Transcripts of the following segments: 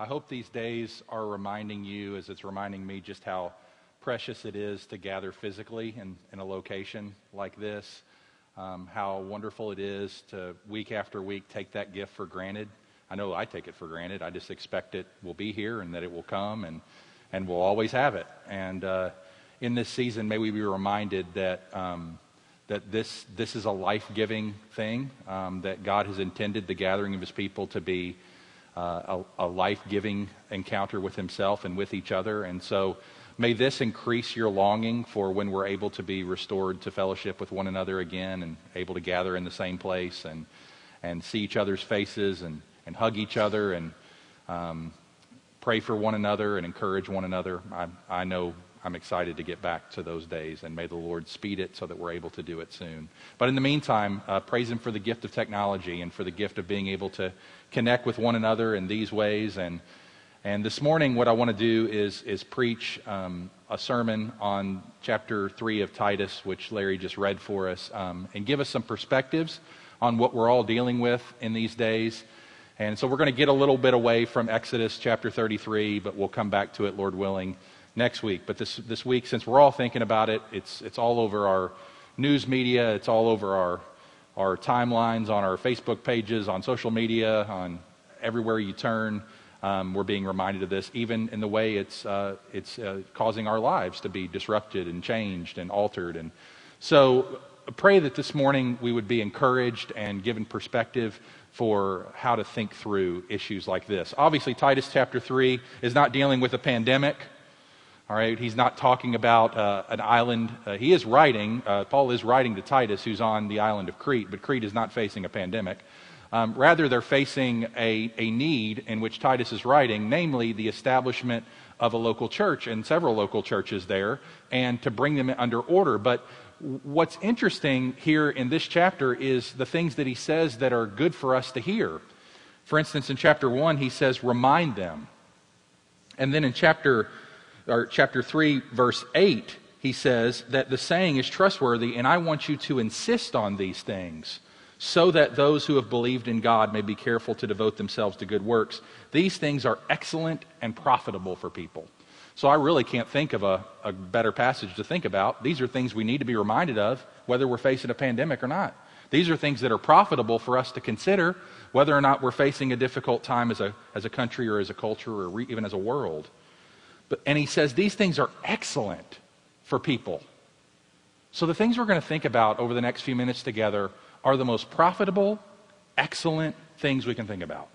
I hope these days are reminding you, as it's reminding me, just how precious it is to gather physically in, in a location like this. Um, how wonderful it is to week after week take that gift for granted. I know I take it for granted. I just expect it will be here and that it will come and, and we'll always have it. And uh, in this season, may we be reminded that, um, that this, this is a life giving thing, um, that God has intended the gathering of his people to be uh, a, a life giving encounter with Himself and with each other. And so may this increase your longing for when we're able to be restored to fellowship with one another again and able to gather in the same place and, and see each other's faces and, and hug each other and um, pray for one another and encourage one another. I, I know I'm excited to get back to those days, and may the Lord speed it so that we're able to do it soon. But in the meantime, uh, praise Him for the gift of technology and for the gift of being able to connect with one another in these ways. And, and this morning, what I want to do is, is preach um, a sermon on chapter 3 of Titus, which Larry just read for us, um, and give us some perspectives on what we're all dealing with in these days. And so we're going to get a little bit away from Exodus chapter 33, but we'll come back to it, Lord willing next week. But this, this week, since we're all thinking about it, it's, it's all over our news media, it's all over our, our timelines, on our Facebook pages, on social media, on everywhere you turn. Um, we're being reminded of this, even in the way it's, uh, it's uh, causing our lives to be disrupted and changed and altered. And so, pray that this morning we would be encouraged and given perspective for how to think through issues like this. Obviously, Titus chapter 3 is not dealing with a pandemic. All right, he's not talking about uh, an island. Uh, he is writing, uh, Paul is writing to Titus, who's on the island of Crete, but Crete is not facing a pandemic. Um, rather, they're facing a, a need in which Titus is writing, namely the establishment of a local church and several local churches there, and to bring them under order. But what's interesting here in this chapter is the things that he says that are good for us to hear. For instance, in chapter 1, he says, remind them. And then in chapter or chapter 3, verse 8, he says that the saying is trustworthy, and I want you to insist on these things so that those who have believed in God may be careful to devote themselves to good works. These things are excellent and profitable for people. So I really can't think of a, a better passage to think about. These are things we need to be reminded of, whether we're facing a pandemic or not. These are things that are profitable for us to consider, whether or not we're facing a difficult time as a, as a country or as a culture or re, even as a world. But, and he says these things are excellent for people. So the things we're going to think about over the next few minutes together are the most profitable, excellent things we can think about.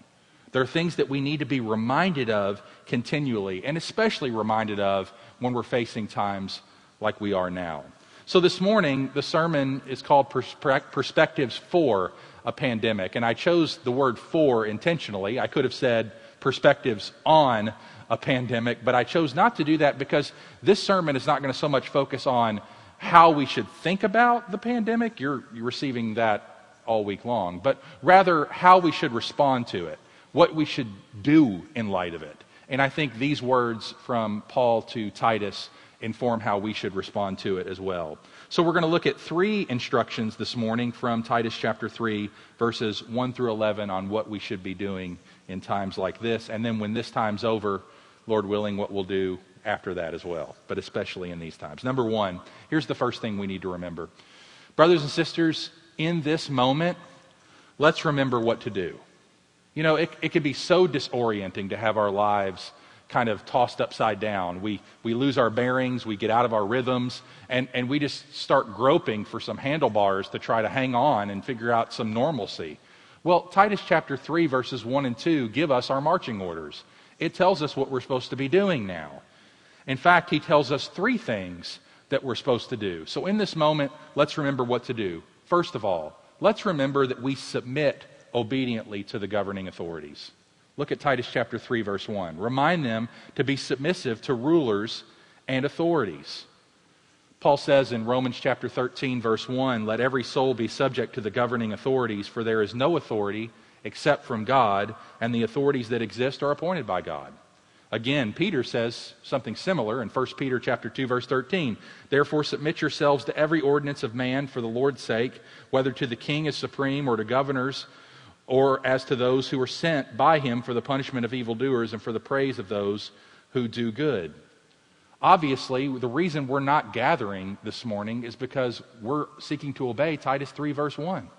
They're things that we need to be reminded of continually, and especially reminded of when we're facing times like we are now. So this morning, the sermon is called Perspectives for a Pandemic, and I chose the word for intentionally. I could have said perspectives on a pandemic, but I chose not to do that because this sermon is not going to so much focus on how we should think about the pandemic. You're, you're receiving that all week long, but rather how we should respond to it, what we should do in light of it. And I think these words from Paul to Titus inform how we should respond to it as well. So we're going to look at three instructions this morning from Titus chapter 3, verses 1 through 11, on what we should be doing in times like this. And then when this time's over, Lord willing, what we'll do after that as well, but especially in these times. Number one, here's the first thing we need to remember. Brothers and sisters, in this moment, let's remember what to do. You know, it, it can be so disorienting to have our lives kind of tossed upside down. We, we lose our bearings, we get out of our rhythms, and, and we just start groping for some handlebars to try to hang on and figure out some normalcy. Well, Titus chapter 3, verses 1 and 2 give us our marching orders. It tells us what we're supposed to be doing now. In fact, he tells us three things that we're supposed to do. So, in this moment, let's remember what to do. First of all, let's remember that we submit obediently to the governing authorities. Look at Titus chapter 3 verse 1. Remind them to be submissive to rulers and authorities. Paul says in Romans chapter 13 verse 1, let every soul be subject to the governing authorities for there is no authority except from God, and the authorities that exist are appointed by God. Again, Peter says something similar in 1 Peter chapter 2 verse 13. Therefore submit yourselves to every ordinance of man for the Lord's sake, whether to the king as supreme or to governors or as to those who are sent by him for the punishment of evildoers and for the praise of those who do good. Obviously, the reason we're not gathering this morning is because we're seeking to obey Titus 3, verse 1.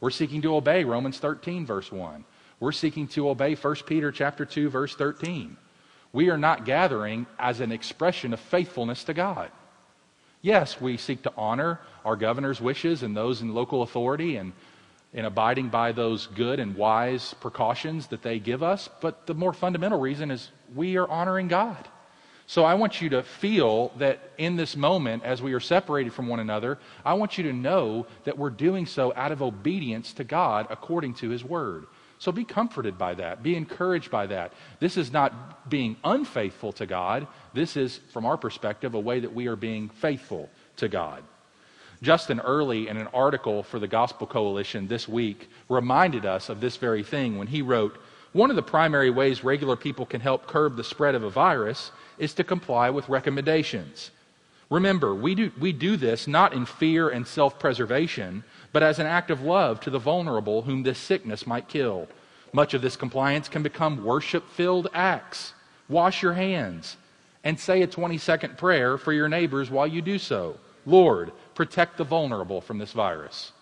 We're seeking to obey Romans 13, verse 1. We're seeking to obey 1 Peter chapter 2, verse 13. We are not gathering as an expression of faithfulness to God. Yes, we seek to honor our governor's wishes and those in local authority and in abiding by those good and wise precautions that they give us. But the more fundamental reason is we are honoring God. So I want you to feel that in this moment, as we are separated from one another, I want you to know that we're doing so out of obedience to God according to His Word. So be comforted by that. Be encouraged by that. This is not being unfaithful to God. This is, from our perspective, a way that we are being faithful to God. Justin Earley, in an article for the Gospel Coalition this week, reminded us of this very thing when he wrote One of the primary ways regular people can help curb the spread of a virus is to comply with recommendations. Remember, we do, we do this not in fear and self preservation, but as an act of love to the vulnerable whom this sickness might kill. Much of this compliance can become worship filled acts. Wash your hands and say a 20 second prayer for your neighbors while you do so. Lord, protect the vulnerable from this virus.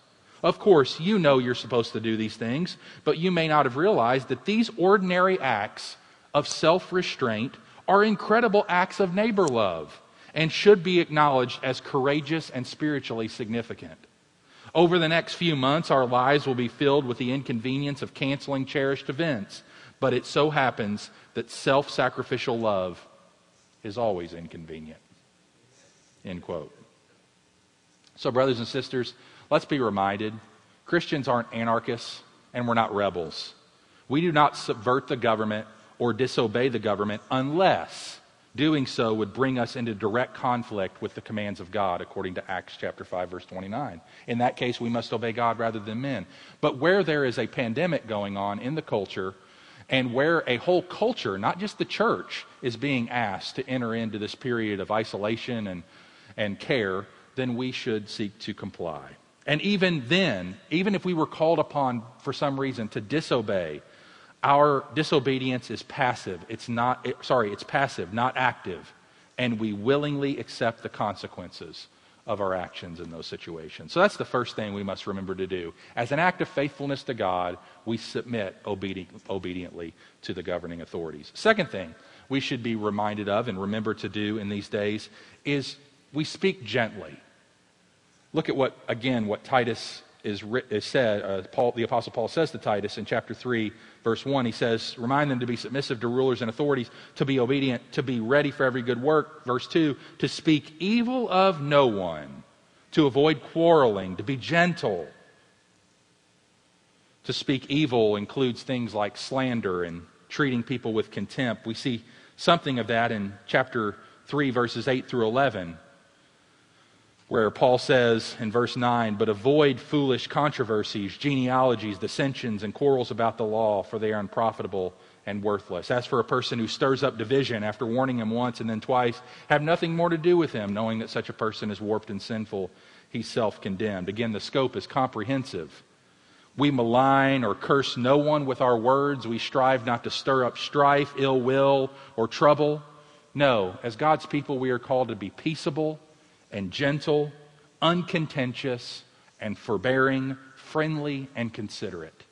Of course, you know you're supposed to do these things, but you may not have realized that these ordinary acts of self restraint are incredible acts of neighbor love and should be acknowledged as courageous and spiritually significant. Over the next few months, our lives will be filled with the inconvenience of canceling cherished events, but it so happens that self sacrificial love is always inconvenient. End quote. So, brothers and sisters, let's be reminded Christians aren't anarchists and we're not rebels. We do not subvert the government or disobey the government unless doing so would bring us into direct conflict with the commands of God, according to Acts chapter 5, verse 29. In that case, we must obey God rather than men. But where there is a pandemic going on in the culture, and where a whole culture, not just the church, is being asked to enter into this period of isolation and, and care, then we should seek to comply. And even then, even if we were called upon for some reason to disobey, our disobedience is passive. It's not, it, sorry, it's passive, not active. And we willingly accept the consequences of our actions in those situations. So that's the first thing we must remember to do. As an act of faithfulness to God, we submit obedient, obediently to the governing authorities. Second thing we should be reminded of and remember to do in these days is we speak gently. Look at what, again, what Titus is, is said, uh, Paul, the Apostle Paul says to Titus in chapter 3, verse 1. He says, Remind them to be submissive to rulers and authorities, to be obedient, to be ready for every good work. Verse 2, to speak evil of no one, to avoid quarreling, to be gentle. To speak evil includes things like slander and treating people with contempt. We see something of that in chapter 3, verses 8 through 11 where Paul says in verse 9, But avoid foolish controversies, genealogies, dissensions, and quarrels about the law, for they are unprofitable and worthless. As for a person who stirs up division after warning him once and then twice, have nothing more to do with him, knowing that such a person is warped and sinful, he's self condemned. Again, the scope is comprehensive. We malign or curse no one with our words. We strive not to stir up strife, ill will, or trouble. No, as God's people, we are called to be peaceable and gentle, uncontentious, and forbearing, friendly, and considerate.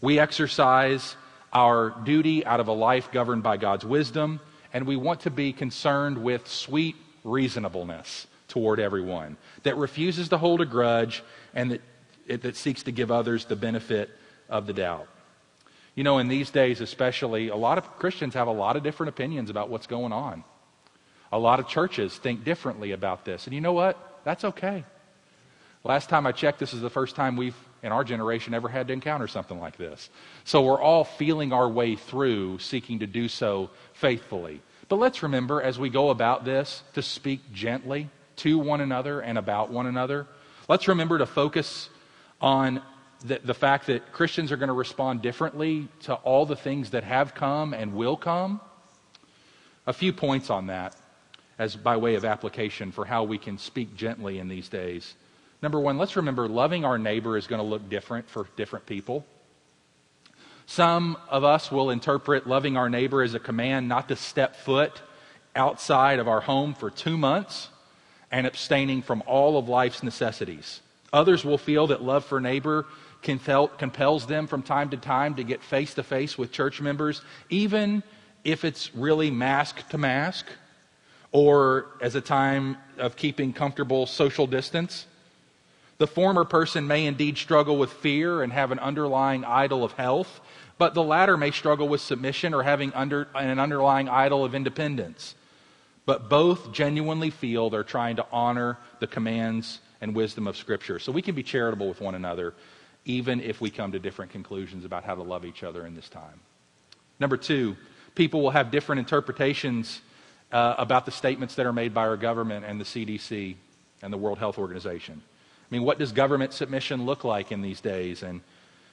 We exercise our duty out of a life governed by God's wisdom, and we want to be concerned with sweet reasonableness toward everyone that refuses to hold a grudge and that, that seeks to give others the benefit of the doubt. You know, in these days especially, a lot of Christians have a lot of different opinions about what's going on. A lot of churches think differently about this. And you know what? That's okay. Last time I checked, this is the first time we've, in our generation, ever had to encounter something like this. So we're all feeling our way through, seeking to do so faithfully. But let's remember, as we go about this, to speak gently to one another and about one another. Let's remember to focus on the, the fact that Christians are going to respond differently to all the things that have come and will come. A few points on that as by way of application for how we can speak gently in these days. Number one, let's remember loving our neighbor is going to look different for different people. Some of us will interpret loving our neighbor as a command not to step foot outside of our home for two months and abstaining from all of life's necessities. Others will feel that love for neighbor compels them from time to time to get face to face with church members, even if it's really mask to mask or as a time of keeping comfortable social distance. The former person may indeed struggle with fear and have an underlying idol of health, but the latter may struggle with submission or having under, an underlying idol of independence. But both genuinely feel they're trying to honor the commands and wisdom of Scripture. So we can be charitable with one another, even if we come to different conclusions about how to love each other in this time. Number two, people will have different interpretations uh, about the statements that are made by our government and the CDC and the World Health Organization. I mean, what does government submission look like in these days? And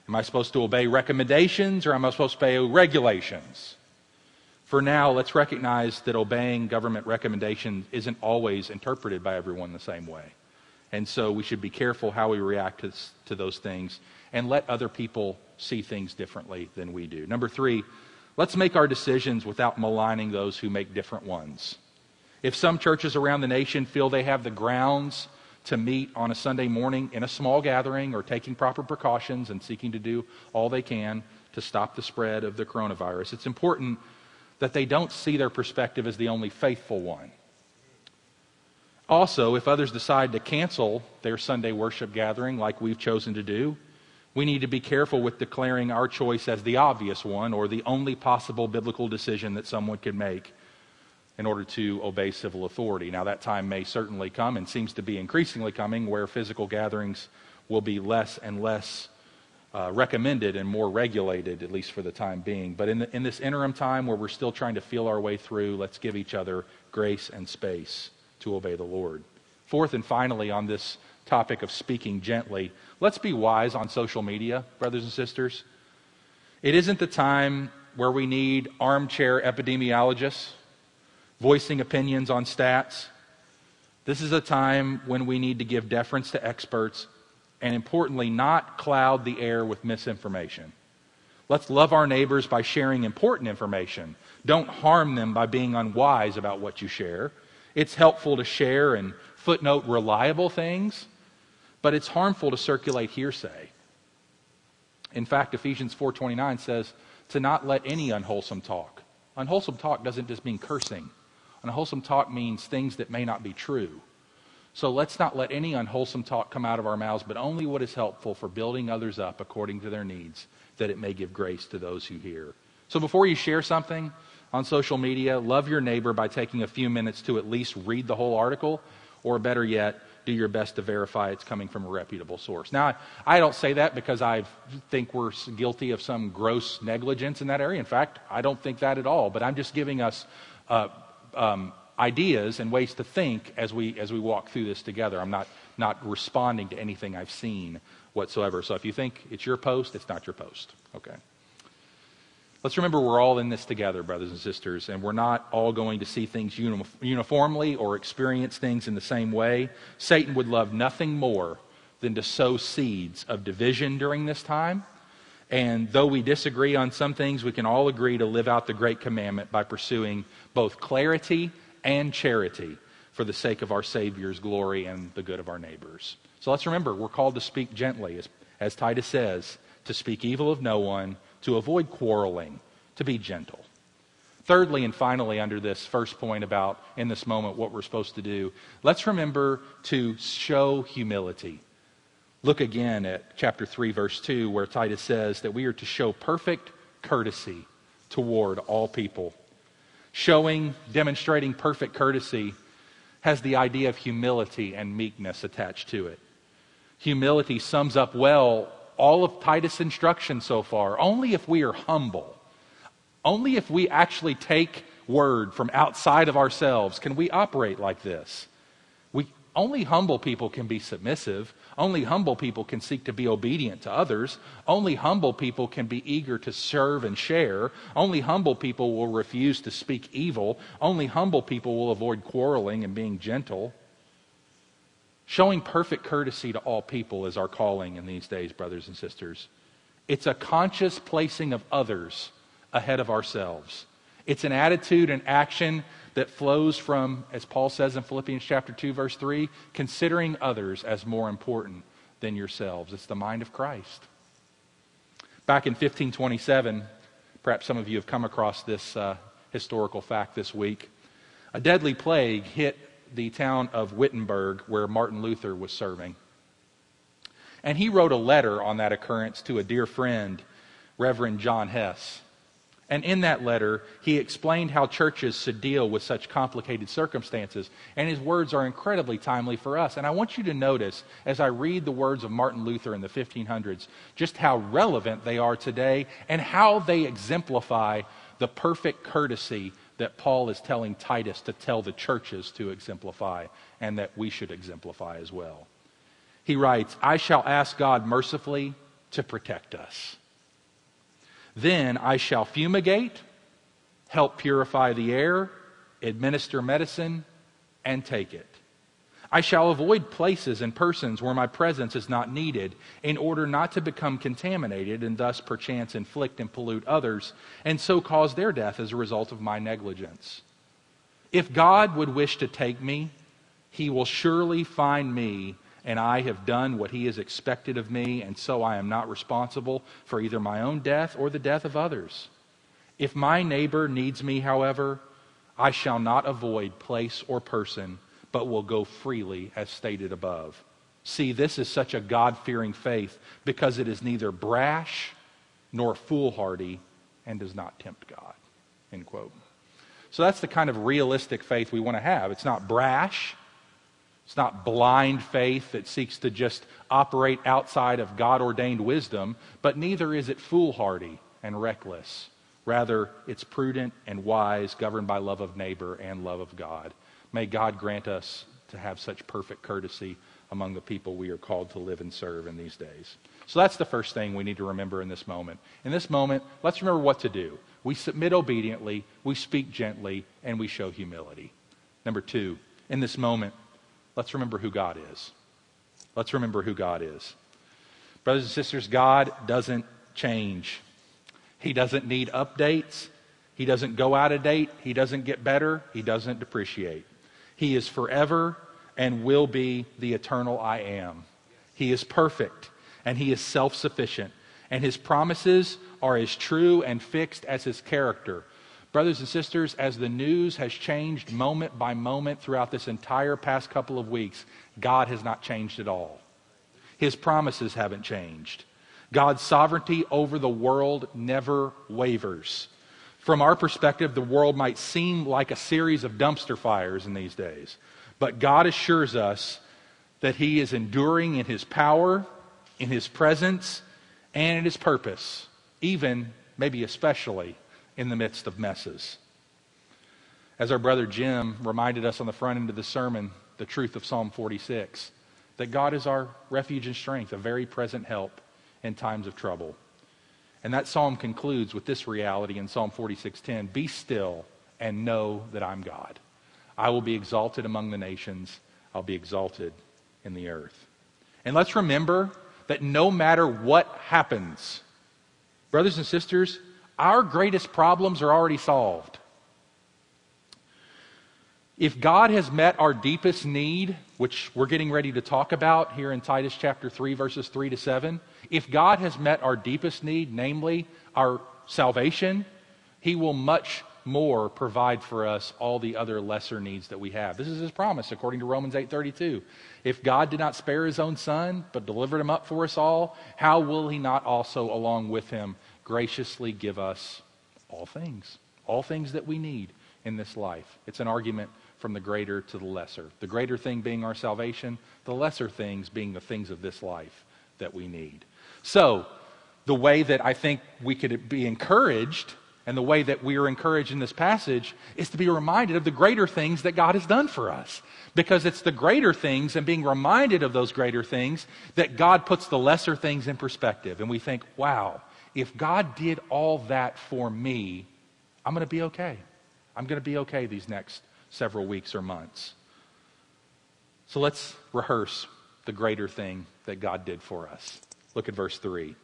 am I supposed to obey recommendations or am I supposed to obey regulations? For now, let's recognize that obeying government recommendations isn't always interpreted by everyone the same way. And so we should be careful how we react to, to those things and let other people see things differently than we do. Number three, let's make our decisions without maligning those who make different ones. If some churches around the nation feel they have the grounds to meet on a Sunday morning in a small gathering or taking proper precautions and seeking to do all they can to stop the spread of the coronavirus, it's important that they don't see their perspective as the only faithful one. Also, if others decide to cancel their Sunday worship gathering like we've chosen to do, we need to be careful with declaring our choice as the obvious one or the only possible biblical decision that someone could make in order to obey civil authority. Now, that time may certainly come and seems to be increasingly coming where physical gatherings will be less and less uh, recommended and more regulated, at least for the time being. But in, the, in this interim time where we're still trying to feel our way through, let's give each other grace and space to obey the Lord. Fourth and finally, on this topic of speaking gently, let's be wise on social media, brothers and sisters. It isn't the time where we need armchair epidemiologists voicing opinions on stats. This is a time when we need to give deference to experts and importantly, not cloud the air with misinformation. Let's love our neighbors by sharing important information. Don't harm them by being unwise about what you share. It's helpful to share and footnote reliable things, but it's harmful to circulate hearsay. In fact, Ephesians 4:29 says to not let any unwholesome talk. Unwholesome talk doesn't just mean cursing. Unwholesome talk means things that may not be true. So let's not let any unwholesome talk come out of our mouths, but only what is helpful for building others up according to their needs, that it may give grace to those who hear. So before you share something on social media, love your neighbor by taking a few minutes to at least read the whole article, or better yet, do your best to verify it's coming from a reputable source. Now, I don't say that because I think we're guilty of some gross negligence in that area. In fact, I don't think that at all, but I'm just giving us uh, um, ideas and ways to think as we as we walk through this together. I'm not not responding to anything I've seen whatsoever. So if you think it's your post, it's not your post. Okay. Let's remember we're all in this together, brothers and sisters, and we're not all going to see things uniformly or experience things in the same way. Satan would love nothing more than to sow seeds of division during this time. And though we disagree on some things, we can all agree to live out the great commandment by pursuing both clarity and charity for the sake of our Savior's glory and the good of our neighbors. So let's remember, we're called to speak gently, as, as Titus says, to speak evil of no one, to avoid quarreling, to be gentle. Thirdly, and finally, under this first point about in this moment what we're supposed to do, let's remember to show humility. Look again at chapter 3, verse 2, where Titus says that we are to show perfect courtesy toward all people showing, demonstrating perfect courtesy has the idea of humility and meekness attached to it. Humility sums up well all of Titus' instruction so far. Only if we are humble, only if we actually take word from outside of ourselves can we operate like this. We, only humble people can be submissive. Only humble people can seek to be obedient to others. Only humble people can be eager to serve and share. Only humble people will refuse to speak evil. Only humble people will avoid quarreling and being gentle. Showing perfect courtesy to all people is our calling in these days, brothers and sisters. It's a conscious placing of others ahead of ourselves. It's an attitude and action that flows from, as Paul says in Philippians chapter 2, verse 3, considering others as more important than yourselves. It's the mind of Christ. Back in 1527, perhaps some of you have come across this uh, historical fact this week. A deadly plague hit the town of Wittenberg where Martin Luther was serving. And he wrote a letter on that occurrence to a dear friend, Reverend John Hess. And in that letter, he explained how churches should deal with such complicated circumstances. And his words are incredibly timely for us. And I want you to notice, as I read the words of Martin Luther in the 1500s, just how relevant they are today and how they exemplify the perfect courtesy that Paul is telling Titus to tell the churches to exemplify and that we should exemplify as well. He writes, I shall ask God mercifully to protect us. Then I shall fumigate, help purify the air, administer medicine, and take it. I shall avoid places and persons where my presence is not needed in order not to become contaminated and thus perchance inflict and pollute others and so cause their death as a result of my negligence. If God would wish to take me, he will surely find me and I have done what he has expected of me, and so I am not responsible for either my own death or the death of others. If my neighbor needs me, however, I shall not avoid place or person, but will go freely, as stated above. See, this is such a God fearing faith because it is neither brash nor foolhardy and does not tempt God. End quote. So that's the kind of realistic faith we want to have. It's not brash, it's not blind faith that seeks to just operate outside of God ordained wisdom, but neither is it foolhardy and reckless. Rather, it's prudent and wise, governed by love of neighbor and love of God. May God grant us to have such perfect courtesy among the people we are called to live and serve in these days. So that's the first thing we need to remember in this moment. In this moment, let's remember what to do. We submit obediently, we speak gently, and we show humility. Number two, in this moment, let's remember who God is. Let's remember who God is. Brothers and sisters, God doesn't change. He doesn't need updates. He doesn't go out of date. He doesn't get better. He doesn't depreciate. He is forever and will be the eternal I am. He is perfect and he is self sufficient. And his promises are as true and fixed as his character. Brothers and sisters, as the news has changed moment by moment throughout this entire past couple of weeks, God has not changed at all. His promises haven't changed. God's sovereignty over the world never wavers. From our perspective, the world might seem like a series of dumpster fires in these days. But God assures us that He is enduring in His power, in His presence, and in His purpose, even, maybe especially, in the midst of messes. As our brother Jim reminded us on the front end of the sermon, the truth of Psalm 46 that God is our refuge and strength, a very present help in times of trouble. And that psalm concludes with this reality in Psalm 46:10, "Be still and know that I'm God. I will be exalted among the nations, I'll be exalted in the earth." And let's remember that no matter what happens, brothers and sisters, our greatest problems are already solved. If God has met our deepest need, which we're getting ready to talk about here in Titus chapter 3, verses 3 to 7, if God has met our deepest need, namely our salvation, He will much more provide for us all the other lesser needs that we have. This is His promise according to Romans 8:32. If God did not spare His own Son, but delivered Him up for us all, how will He not also, along with Him, graciously give us all things, all things that we need in this life. It's an argument from the greater to the lesser. The greater thing being our salvation, the lesser things being the things of this life that we need. So, the way that I think we could be encouraged and the way that we are encouraged in this passage is to be reminded of the greater things that God has done for us. Because it's the greater things and being reminded of those greater things that God puts the lesser things in perspective. And we think, wow, if God did all that for me, I'm going to be okay. I'm going to be okay these next several weeks or months. So let's rehearse the greater thing that God did for us. Look at verse 3.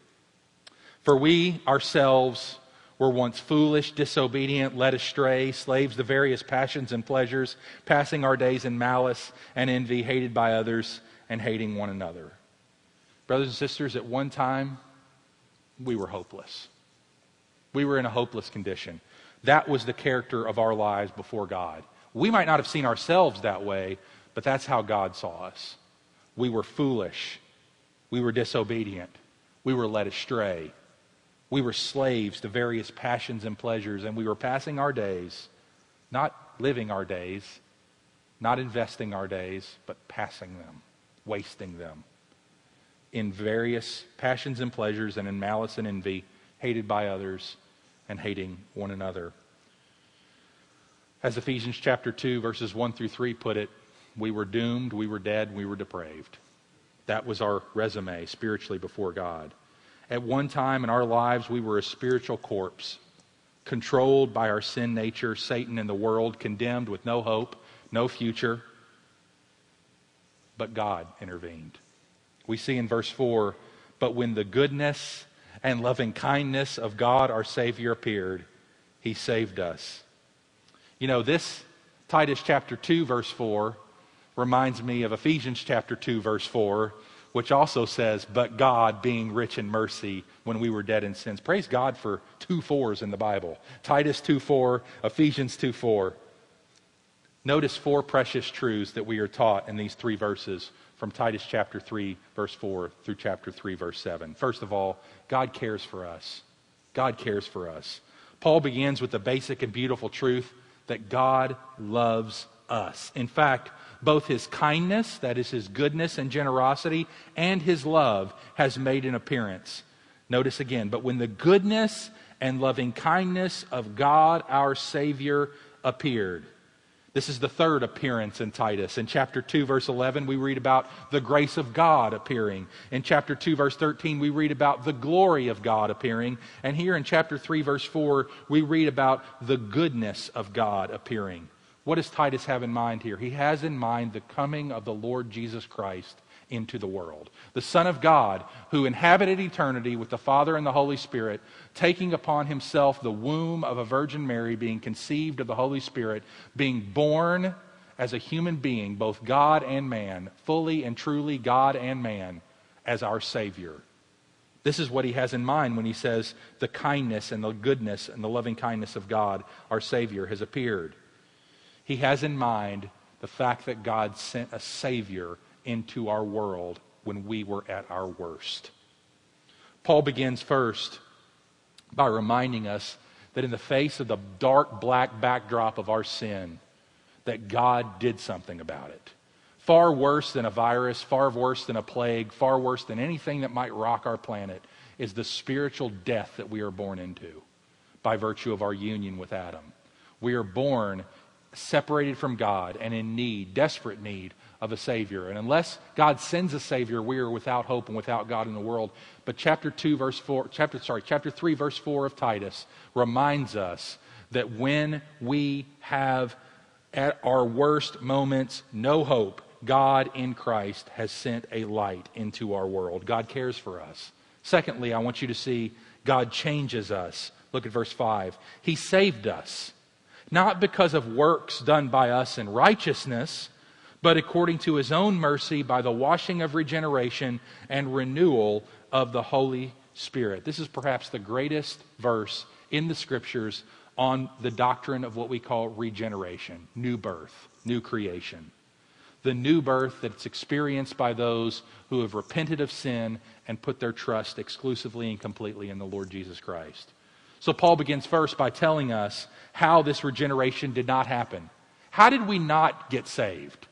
For we ourselves were once foolish, disobedient, led astray, slaves to various passions and pleasures, passing our days in malice and envy, hated by others, and hating one another. Brothers and sisters, at one time, we were hopeless. We were in a hopeless condition. That was the character of our lives before God. We might not have seen ourselves that way, but that's how God saw us. We were foolish. We were disobedient. We were led astray. We were slaves to various passions and pleasures, and we were passing our days, not living our days, not investing our days, but passing them, wasting them in various passions and pleasures and in malice and envy, hated by others and hating one another. As Ephesians chapter 2, verses 1 through 3 put it, we were doomed, we were dead, we were depraved. That was our resume spiritually before God. At one time in our lives, we were a spiritual corpse, controlled by our sin nature, Satan, and the world, condemned with no hope, no future. But God intervened. We see in verse 4 But when the goodness and loving kindness of God our Savior appeared, he saved us. You know, this Titus chapter 2, verse 4, reminds me of Ephesians chapter 2, verse 4, which also says, But God being rich in mercy when we were dead in sins. Praise God for two fours in the Bible Titus 2 4, Ephesians 2 4. Notice four precious truths that we are taught in these three verses from Titus chapter 3, verse 4 through chapter 3, verse 7. First of all, God cares for us. God cares for us. Paul begins with the basic and beautiful truth that God loves us. In fact, both his kindness, that is his goodness and generosity, and his love has made an appearance. Notice again, but when the goodness and loving kindness of God our Savior appeared, this is the third appearance in Titus. In chapter 2, verse 11, we read about the grace of God appearing. In chapter 2, verse 13, we read about the glory of God appearing. And here in chapter 3, verse 4, we read about the goodness of God appearing. What does Titus have in mind here? He has in mind the coming of the Lord Jesus Christ into the world. The Son of God, who inhabited eternity with the Father and the Holy Spirit, taking upon himself the womb of a Virgin Mary, being conceived of the Holy Spirit, being born as a human being, both God and man, fully and truly God and man, as our Savior. This is what he has in mind when he says the kindness and the goodness and the loving kindness of God, our Savior, has appeared. He has in mind the fact that God sent a Savior into our world when we were at our worst. Paul begins first by reminding us that in the face of the dark black backdrop of our sin, that God did something about it. Far worse than a virus, far worse than a plague, far worse than anything that might rock our planet is the spiritual death that we are born into by virtue of our union with Adam. We are born separated from God and in need, desperate need of a Savior. And unless God sends a Savior, we are without hope and without God in the world. But chapter 2, verse 4, chapter, sorry, chapter 3, verse 4 of Titus reminds us that when we have at our worst moments no hope, God in Christ has sent a light into our world. God cares for us. Secondly, I want you to see God changes us. Look at verse 5. He saved us, not because of works done by us in righteousness but according to his own mercy by the washing of regeneration and renewal of the Holy Spirit. This is perhaps the greatest verse in the scriptures on the doctrine of what we call regeneration, new birth, new creation. The new birth that's experienced by those who have repented of sin and put their trust exclusively and completely in the Lord Jesus Christ. So, Paul begins first by telling us how this regeneration did not happen. How did we not get saved?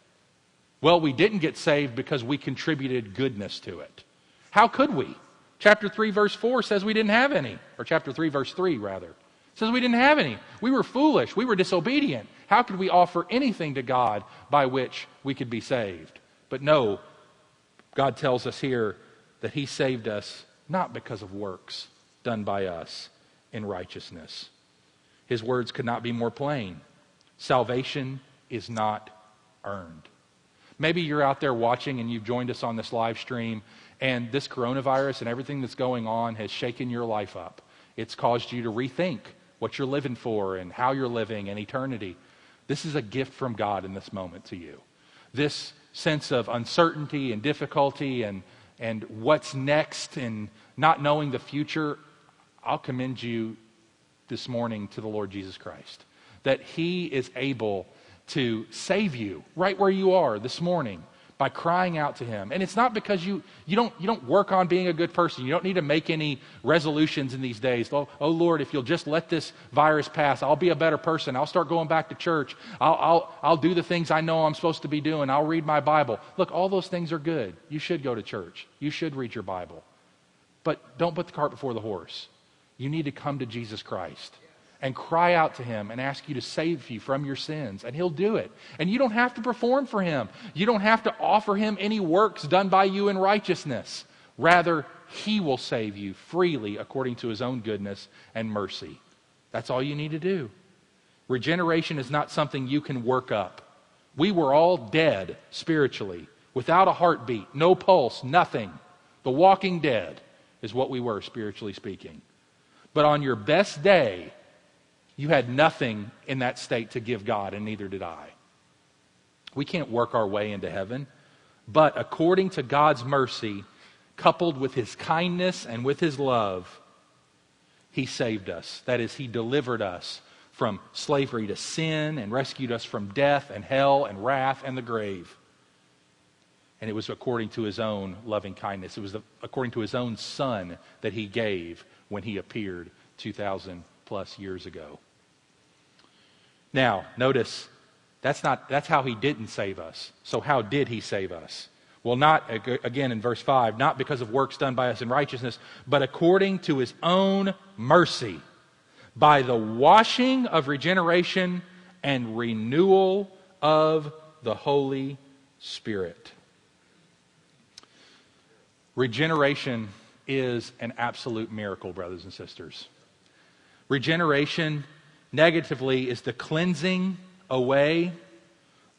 Well, we didn't get saved because we contributed goodness to it. How could we? Chapter 3, verse 4 says we didn't have any. Or chapter 3, verse 3, rather. says we didn't have any. We were foolish. We were disobedient. How could we offer anything to God by which we could be saved? But no, God tells us here that He saved us not because of works done by us in righteousness. His words could not be more plain. Salvation is not earned. Maybe you're out there watching and you've joined us on this live stream, and this coronavirus and everything that's going on has shaken your life up. It's caused you to rethink what you're living for and how you're living and eternity. This is a gift from God in this moment to you. This sense of uncertainty and difficulty and, and what's next and not knowing the future, I'll commend you this morning to the Lord Jesus Christ. That He is able to save you right where you are this morning by crying out to him. And it's not because you, you, don't, you don't work on being a good person. You don't need to make any resolutions in these days. Oh, oh Lord, if you'll just let this virus pass, I'll be a better person. I'll start going back to church. I'll, I'll, I'll do the things I know I'm supposed to be doing. I'll read my Bible. Look, all those things are good. You should go to church. You should read your Bible. But don't put the cart before the horse. You need to come to Jesus Christ and cry out to him and ask you to save you from your sins, and he'll do it. And you don't have to perform for him, you don't have to offer him any works done by you in righteousness. Rather, he will save you freely according to his own goodness and mercy. That's all you need to do. Regeneration is not something you can work up. We were all dead spiritually, without a heartbeat, no pulse, nothing. The walking dead is what we were, spiritually speaking. But on your best day, you had nothing in that state to give God, and neither did I. We can't work our way into heaven, but according to God's mercy, coupled with his kindness and with his love, he saved us. That is, he delivered us from slavery to sin and rescued us from death and hell and wrath and the grave. And it was according to his own loving kindness. It was the, according to his own son that he gave when he appeared 2,000 plus years ago. Now, notice that's not that's how he didn't save us. So how did he save us? Well, not again in verse 5, not because of works done by us in righteousness, but according to his own mercy, by the washing of regeneration and renewal of the Holy Spirit. Regeneration is an absolute miracle, brothers and sisters. Regeneration negatively is the cleansing away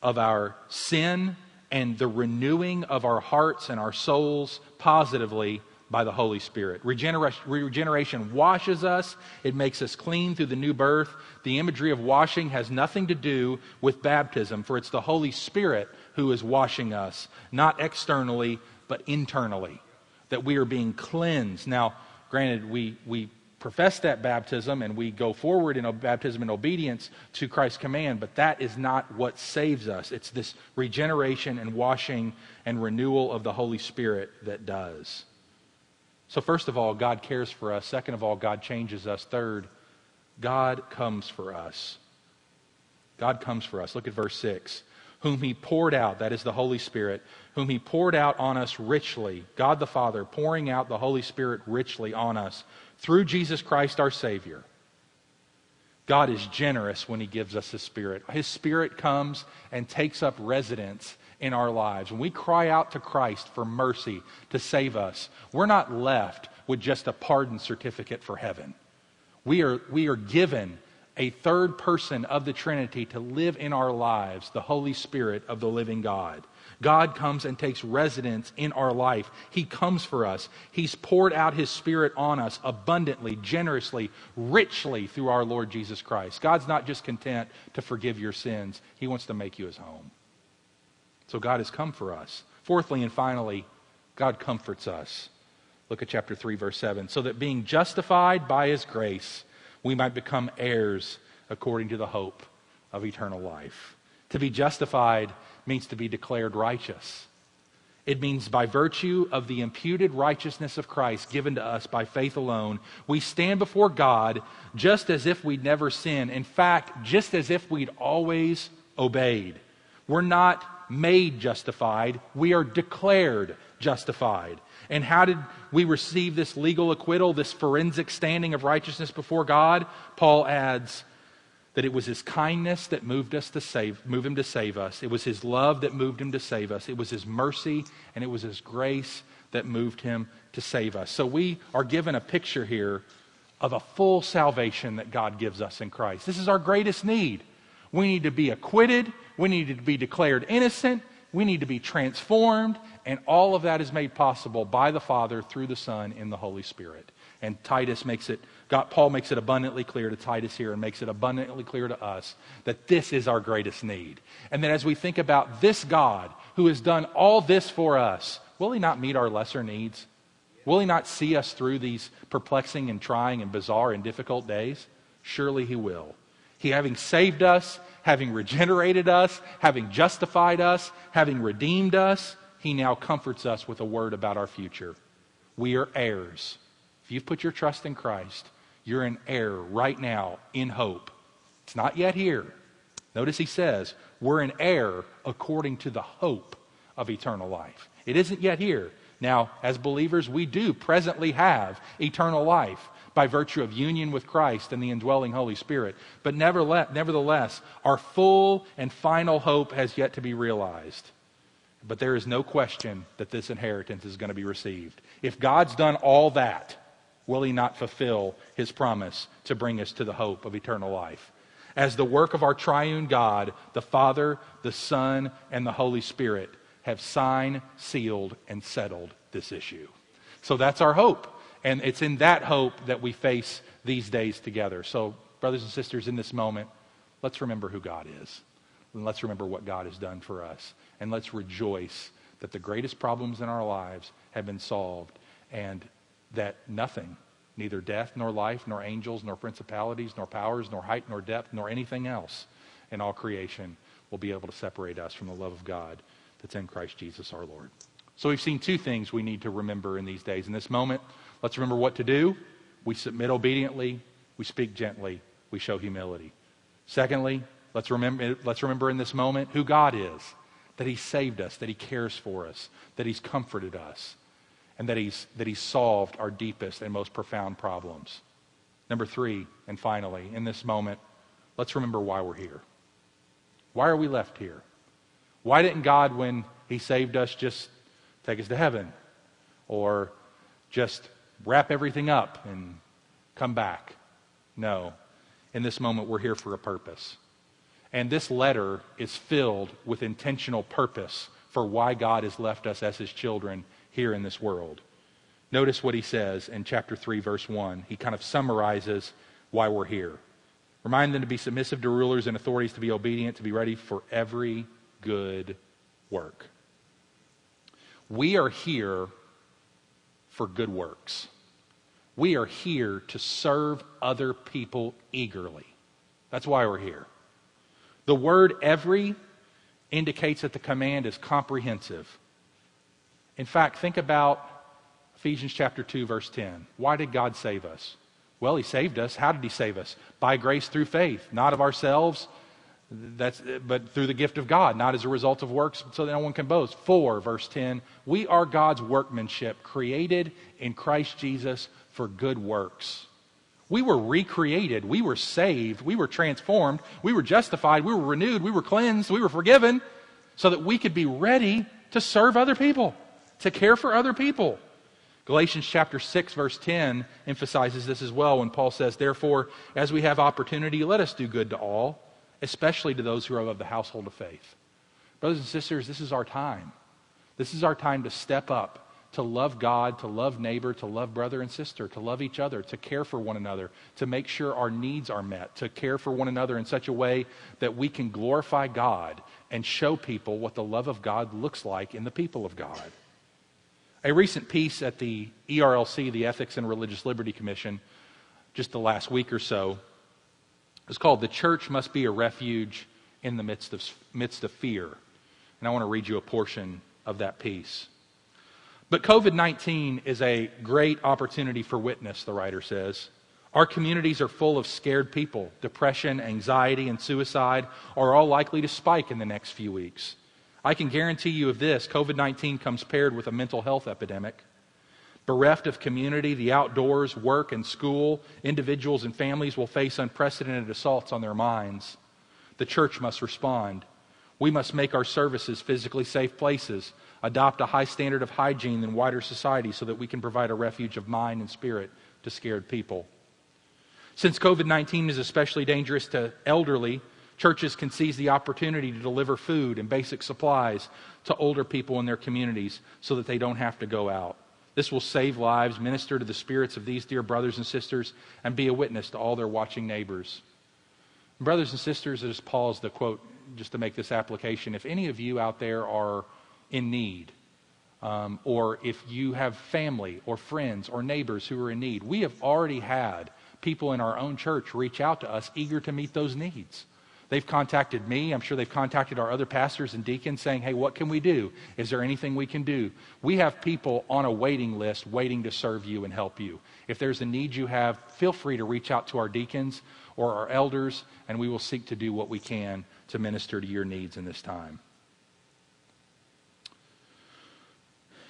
of our sin and the renewing of our hearts and our souls positively by the Holy Spirit. Regeneration, regeneration, washes us, it makes us clean through the new birth. The imagery of washing has nothing to do with baptism, for it's the Holy Spirit who is washing us, not externally, but internally, that we are being cleansed. Now, granted, we, we profess that baptism and we go forward in baptism in obedience to Christ's command, but that is not what saves us. It's this regeneration and washing and renewal of the Holy Spirit that does. So, first of all, God cares for us. Second of all, God changes us. Third, God comes for us. God comes for us. Look at verse 6. Whom he poured out, that is the Holy Spirit, whom he poured out on us richly. God the Father pouring out the Holy Spirit richly on us through Jesus Christ our Savior. God is generous when He gives us His Spirit. His Spirit comes and takes up residence in our lives. When we cry out to Christ for mercy to save us, we're not left with just a pardon certificate for heaven. We are, we are given a third person of the Trinity to live in our lives, the Holy Spirit of the living God. God comes and takes residence in our life. He comes for us. He's poured out His Spirit on us abundantly, generously, richly through our Lord Jesus Christ. God's not just content to forgive your sins, He wants to make you His home. So God has come for us. Fourthly and finally, God comforts us. Look at chapter 3, verse 7. So that being justified by His grace, we might become heirs according to the hope of eternal life. To be justified means to be declared righteous. It means by virtue of the imputed righteousness of Christ given to us by faith alone, we stand before God just as if we'd never sinned. In fact, just as if we'd always obeyed. We're not made justified, we are declared justified. And how did we receive this legal acquittal, this forensic standing of righteousness before God? Paul adds, that it was his kindness that moved us to save move him to save us. It was his love that moved him to save us. It was his mercy and it was his grace that moved him to save us. So we are given a picture here of a full salvation that god gives us in christ. This is our greatest need. We need to be acquitted. We need to be declared innocent We need to be transformed. And all of that is made possible by the Father through the Son in the Holy Spirit. And Titus makes it, God, Paul makes it abundantly clear to Titus here and makes it abundantly clear to us that this is our greatest need. And that as we think about this God who has done all this for us, will he not meet our lesser needs? Will he not see us through these perplexing and trying and bizarre and difficult days? Surely he will. He, having saved us, having regenerated us, having justified us, having redeemed us, he now comforts us with a word about our future. We are heirs. If you've put your trust in Christ, you're an heir right now in hope. It's not yet here. Notice he says, we're an heir according to the hope of eternal life. It isn't yet here. Now, as believers, we do presently have eternal life by virtue of union with Christ and the indwelling Holy Spirit. But nevertheless, our full and final hope has yet to be realized. But there is no question that this inheritance is going to be received. If God's done all that, will he not fulfill his promise to bring us to the hope of eternal life? As the work of our triune God, the Father, the Son, and the Holy Spirit have signed, sealed, and settled this issue. So that's our hope. And it's in that hope that we face these days together. So, brothers and sisters, in this moment, let's remember who God is. And let's remember what God has done for us. And let's rejoice that the greatest problems in our lives have been solved and that nothing, neither death nor life, nor angels, nor principalities, nor powers, nor height, nor depth, nor anything else in all creation will be able to separate us from the love of God that's in Christ Jesus our Lord. So we've seen two things we need to remember in these days. In this moment, let's remember what to do. We submit obediently, we speak gently, we show humility. Secondly, let's remember, let's remember in this moment who God is that He saved us, that He cares for us, that He's comforted us, and that He's, that he's solved our deepest and most profound problems. Number three, and finally, in this moment, let's remember why we're here. Why are we left here? Why didn't God, when He saved us, just take us to heaven? Or just wrap everything up and come back? No. In this moment, we're here for a purpose. And this letter is filled with intentional purpose for why God has left us as His children here in this world. Notice what he says in chapter 3, verse 1. He kind of summarizes why we're here. Remind them to be submissive to rulers and authorities, to be obedient, to be ready for every good work. We are here for good works. We are here to serve other people eagerly. That's why we're here. The word every indicates that the command is comprehensive. In fact, think about Ephesians chapter 2 verse 10. Why did God save us? Well, he saved us. How did he save us? By grace through faith, not of ourselves, that's, but through the gift of God, not as a result of works, so that no one can boast. 4, verse 10 We are God's workmanship, created in Christ Jesus for good works. We were recreated. We were saved. We were transformed. We were justified. We were renewed. We were cleansed. We were forgiven so that we could be ready to serve other people, to care for other people. Galatians chapter 6 verse 10 emphasizes this as well when Paul says, "Therefore, as we have opportunity, let us do good to all, especially to those who are of the household of faith. Brothers and sisters, this is our time. This is our time to step up, to love God, to love neighbor, to love brother and sister, to love each other, to care for one another, to make sure our needs are met, to care for one another in such a way that we can glorify God and show people what the love of God looks like in the people of God. A recent piece at the ERLC, the Ethics and Religious Liberty Commission, just the last week or so, it's called The Church Must Be a Refuge in the Midst of, midst of Fear. And I want to read you a portion of that piece. But COVID 19 is a great opportunity for witness, the writer says. Our communities are full of scared people. Depression, anxiety, and suicide are all likely to spike in the next few weeks. I can guarantee you of this COVID 19 comes paired with a mental health epidemic. Bereft of community, the outdoors, work, and school, individuals and families will face unprecedented assaults on their minds. The church must respond. We must make our services physically safe places, adopt a high standard of hygiene in wider society so that we can provide a refuge of mind and spirit to scared people. Since COVID 19 is especially dangerous to elderly, Churches can seize the opportunity to deliver food and basic supplies to older people in their communities so that they don't have to go out. This will save lives, minister to the spirits of these dear brothers and sisters, and be a witness to all their watching neighbors. Brothers and sisters, I just pause the quote just to make this application. If any of you out there are in need, um, or if you have family or friends or neighbors who are in need, we have already had people in our own church reach out to us eager to meet those needs. They've contacted me. I'm sure they've contacted our other pastors and deacons saying, hey, what can we do? Is there anything we can do? We have people on a waiting list waiting to serve you and help you. If there's a need you have, feel free to reach out to our deacons or our elders, and we will seek to do what we can to minister to your needs in this time.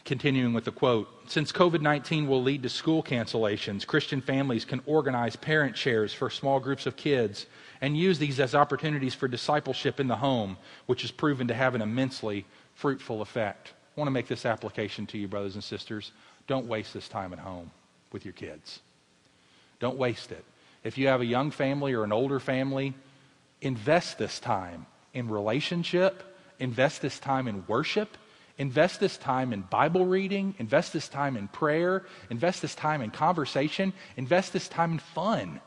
Continuing with the quote Since COVID 19 will lead to school cancellations, Christian families can organize parent chairs for small groups of kids and use these as opportunities for discipleship in the home, which has proven to have an immensely fruitful effect. I want to make this application to you, brothers and sisters. Don't waste this time at home with your kids. Don't waste it. If you have a young family or an older family, invest this time in relationship, invest this time in worship, invest this time in Bible reading, invest this time in prayer, invest this time in conversation, invest this time in fun.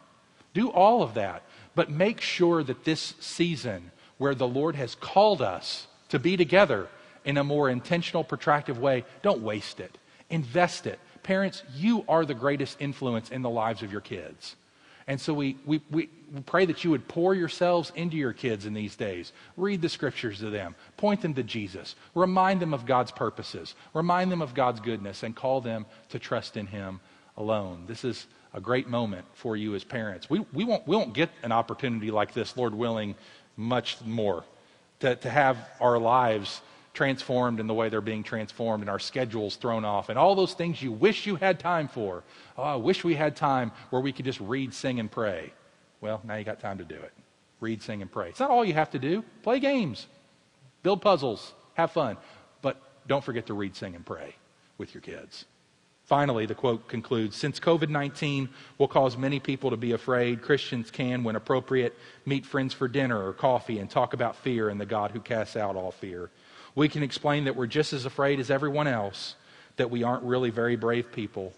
Do all of that. But make sure that this season where the Lord has called us to be together in a more intentional, protractive way, don't waste it. Invest it. Parents, you are the greatest influence in the lives of your kids. And so we, we, we pray that you would pour yourselves into your kids in these days. Read the scriptures to them. Point them to Jesus. Remind them of God's purposes. Remind them of God's goodness and call them to trust in Him alone. This is a great moment for you as parents. We, we, won't, we won't get an opportunity like this, Lord willing, much more to, to have our lives transformed in the way they're being transformed and our schedules thrown off and all those things you wish you had time for. Oh, I wish we had time where we could just read, sing, and pray. Well, now you got time to do it. Read, sing, and pray. It's not all you have to do. Play games, build puzzles, have fun. But don't forget to read, sing, and pray with your kids. Finally, the quote concludes Since COVID 19 will cause many people to be afraid, Christians can, when appropriate, meet friends for dinner or coffee and talk about fear and the God who casts out all fear. We can explain that we're just as afraid as everyone else, that we aren't really very brave people,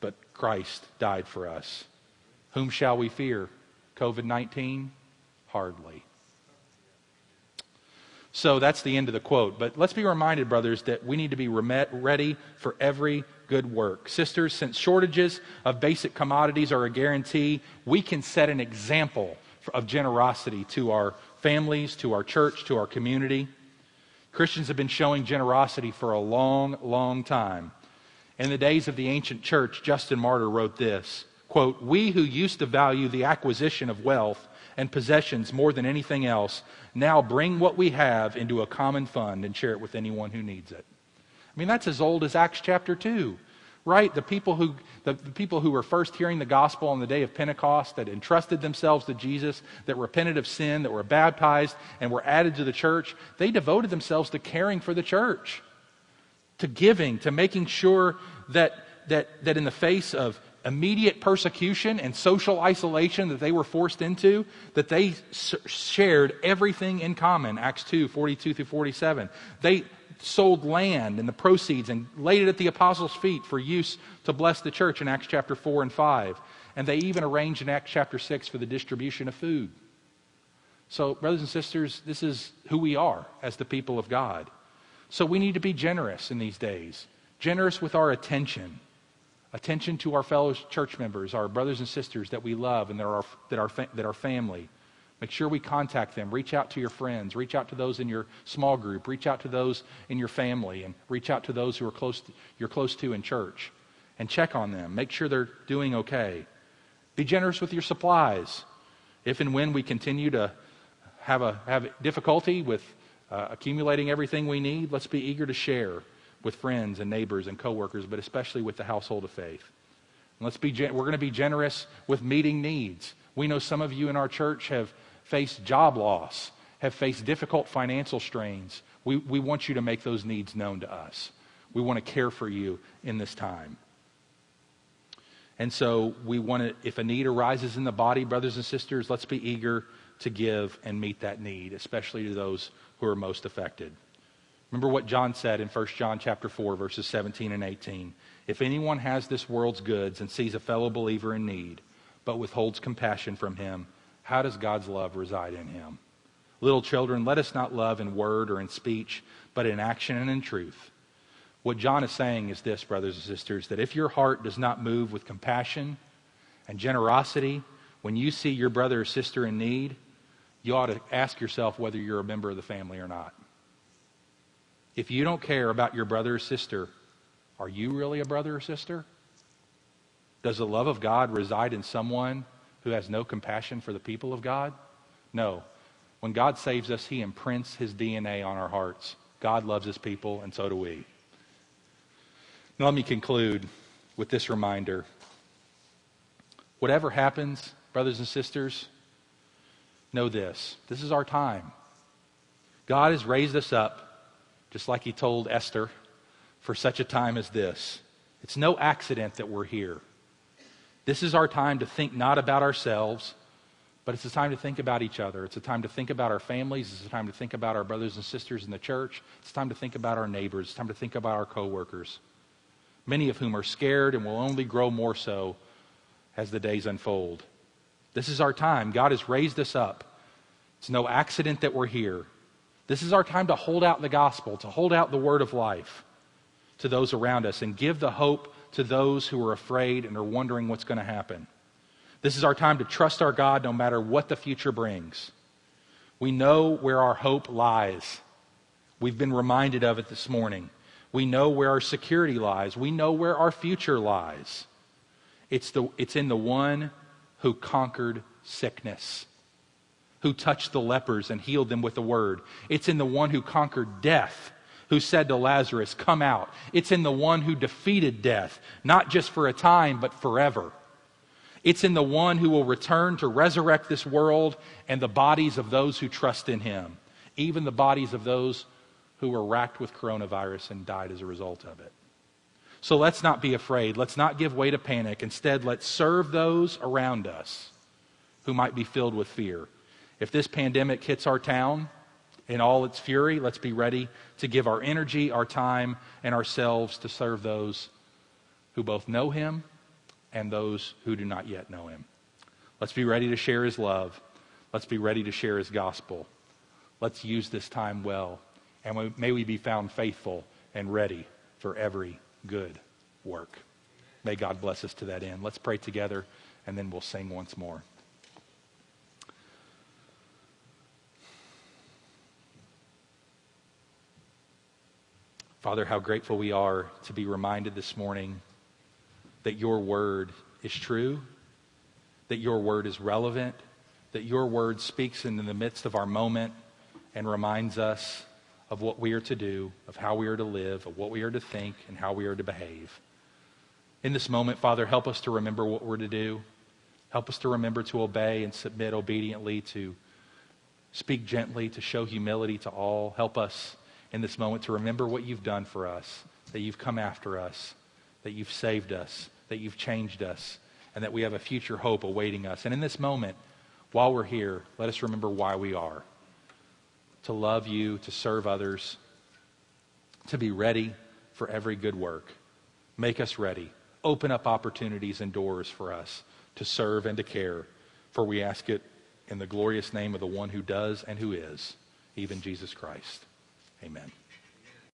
but Christ died for us. Whom shall we fear? COVID 19? Hardly. So that's the end of the quote. But let's be reminded, brothers, that we need to be ready for every good work. Sisters, since shortages of basic commodities are a guarantee, we can set an example of generosity to our families, to our church, to our community. Christians have been showing generosity for a long, long time. In the days of the ancient church, Justin Martyr wrote this quote, We who used to value the acquisition of wealth and possessions more than anything else now bring what we have into a common fund and share it with anyone who needs it. I mean, that's as old as Acts chapter 2, right? The people who, the, the, people who were first hearing the gospel on the day of Pentecost, that entrusted themselves to Jesus, that repented of sin, that were baptized, and were added to the church, they devoted themselves to caring for the church, to giving, to making sure that, that, that in the face of immediate persecution and social isolation that they were forced into, that they shared everything in common. Acts 2 42 through 47. They sold land and the proceeds and laid it at the apostles' feet for use to bless the church in Acts chapter 4 and 5. And they even arranged in Acts chapter 6 for the distribution of food. So, brothers and sisters, this is who we are as the people of God. So, we need to be generous in these days, generous with our attention, attention to our fellow church members, our brothers and sisters that we love and that are, that are, that are family. Make sure we contact them. Reach out to your friends. Reach out to those in your small group. Reach out to those in your family. And reach out to those who are close to, you're close to in church. And check on them. Make sure they're doing okay. Be generous with your supplies. If and when we continue to have, a, have difficulty with uh, accumulating everything we need, let's be eager to share with friends and neighbors and coworkers, but especially with the household of faith. Let's be, we're going to be generous with meeting needs. We know some of you in our church have faced job loss, have faced difficult financial strains, we, we want you to make those needs known to us. We want to care for you in this time. And so we want to, if a need arises in the body, brothers and sisters, let's be eager to give and meet that need, especially to those who are most affected. Remember what John said in 1 John chapter 4 verses 17 and 18. If anyone has this world's goods and sees a fellow believer in need, but withholds compassion from him, how does God's love reside in him? Little children, let us not love in word or in speech, but in action and in truth. What John is saying is this, brothers and sisters, that if your heart does not move with compassion and generosity when you see your brother or sister in need, you ought to ask yourself whether you're a member of the family or not. If you don't care about your brother or sister, are you really a brother or sister? Does the love of God reside in someone who has no compassion for the people of God? No. When God saves us, He imprints His DNA on our hearts. God loves His people, and so do we. Now, let me conclude with this reminder. Whatever happens, brothers and sisters, know this this is our time. God has raised us up, just like He told Esther, for such a time as this. It's no accident that we're here. This is our time to think not about ourselves, but it's a time to think about each other. It's a time to think about our families. It's a time to think about our brothers and sisters in the church. It's time to think about our neighbors. It's time to think about our coworkers, many of whom are scared and will only grow more so as the days unfold. This is our time. God has raised us up. It's no accident that we're here. This is our time to hold out the gospel, to hold out the word of life to those around us and give the hope to those who are afraid and are wondering what's going to happen. This is our time to trust our God no matter what the future brings. We know where our hope lies. We've been reminded of it this morning. We know where our security lies. We know where our future lies. It's, the, it's in the one who conquered sickness, who touched the lepers and healed them with the word. It's in the one who conquered death who said to Lazarus, Come out. It's in the one who defeated death, not just for a time, but forever. It's in the one who will return to resurrect this world and the bodies of those who trust in him, even the bodies of those who were racked with coronavirus and died as a result of it. So let's not be afraid. Let's not give way to panic. Instead, let's serve those around us who might be filled with fear. If this pandemic hits our town, in all its fury, let's be ready to give our energy, our time, and ourselves to serve those who both know Him and those who do not yet know Him. Let's be ready to share His love. Let's be ready to share His gospel. Let's use this time well. And may we be found faithful and ready for every good work. May God bless us to that end. Let's pray together, and then we'll sing once more. Father, how grateful we are to be reminded this morning that your word is true, that your word is relevant, that your word speaks in the midst of our moment and reminds us of what we are to do, of how we are to live, of what we are to think, and how we are to behave. In this moment, Father, help us to remember what we're to do. Help us to remember to obey and submit obediently, to speak gently, to show humility to all. Help us in this moment to remember what you've done for us, that you've come after us, that you've saved us, that you've changed us, and that we have a future hope awaiting us. And in this moment, while we're here, let us remember why we are to love you, to serve others, to be ready for every good work. Make us ready. Open up opportunities and doors for us to serve and to care, for we ask it in the glorious name of the one who does and who is, even Jesus Christ. Amen.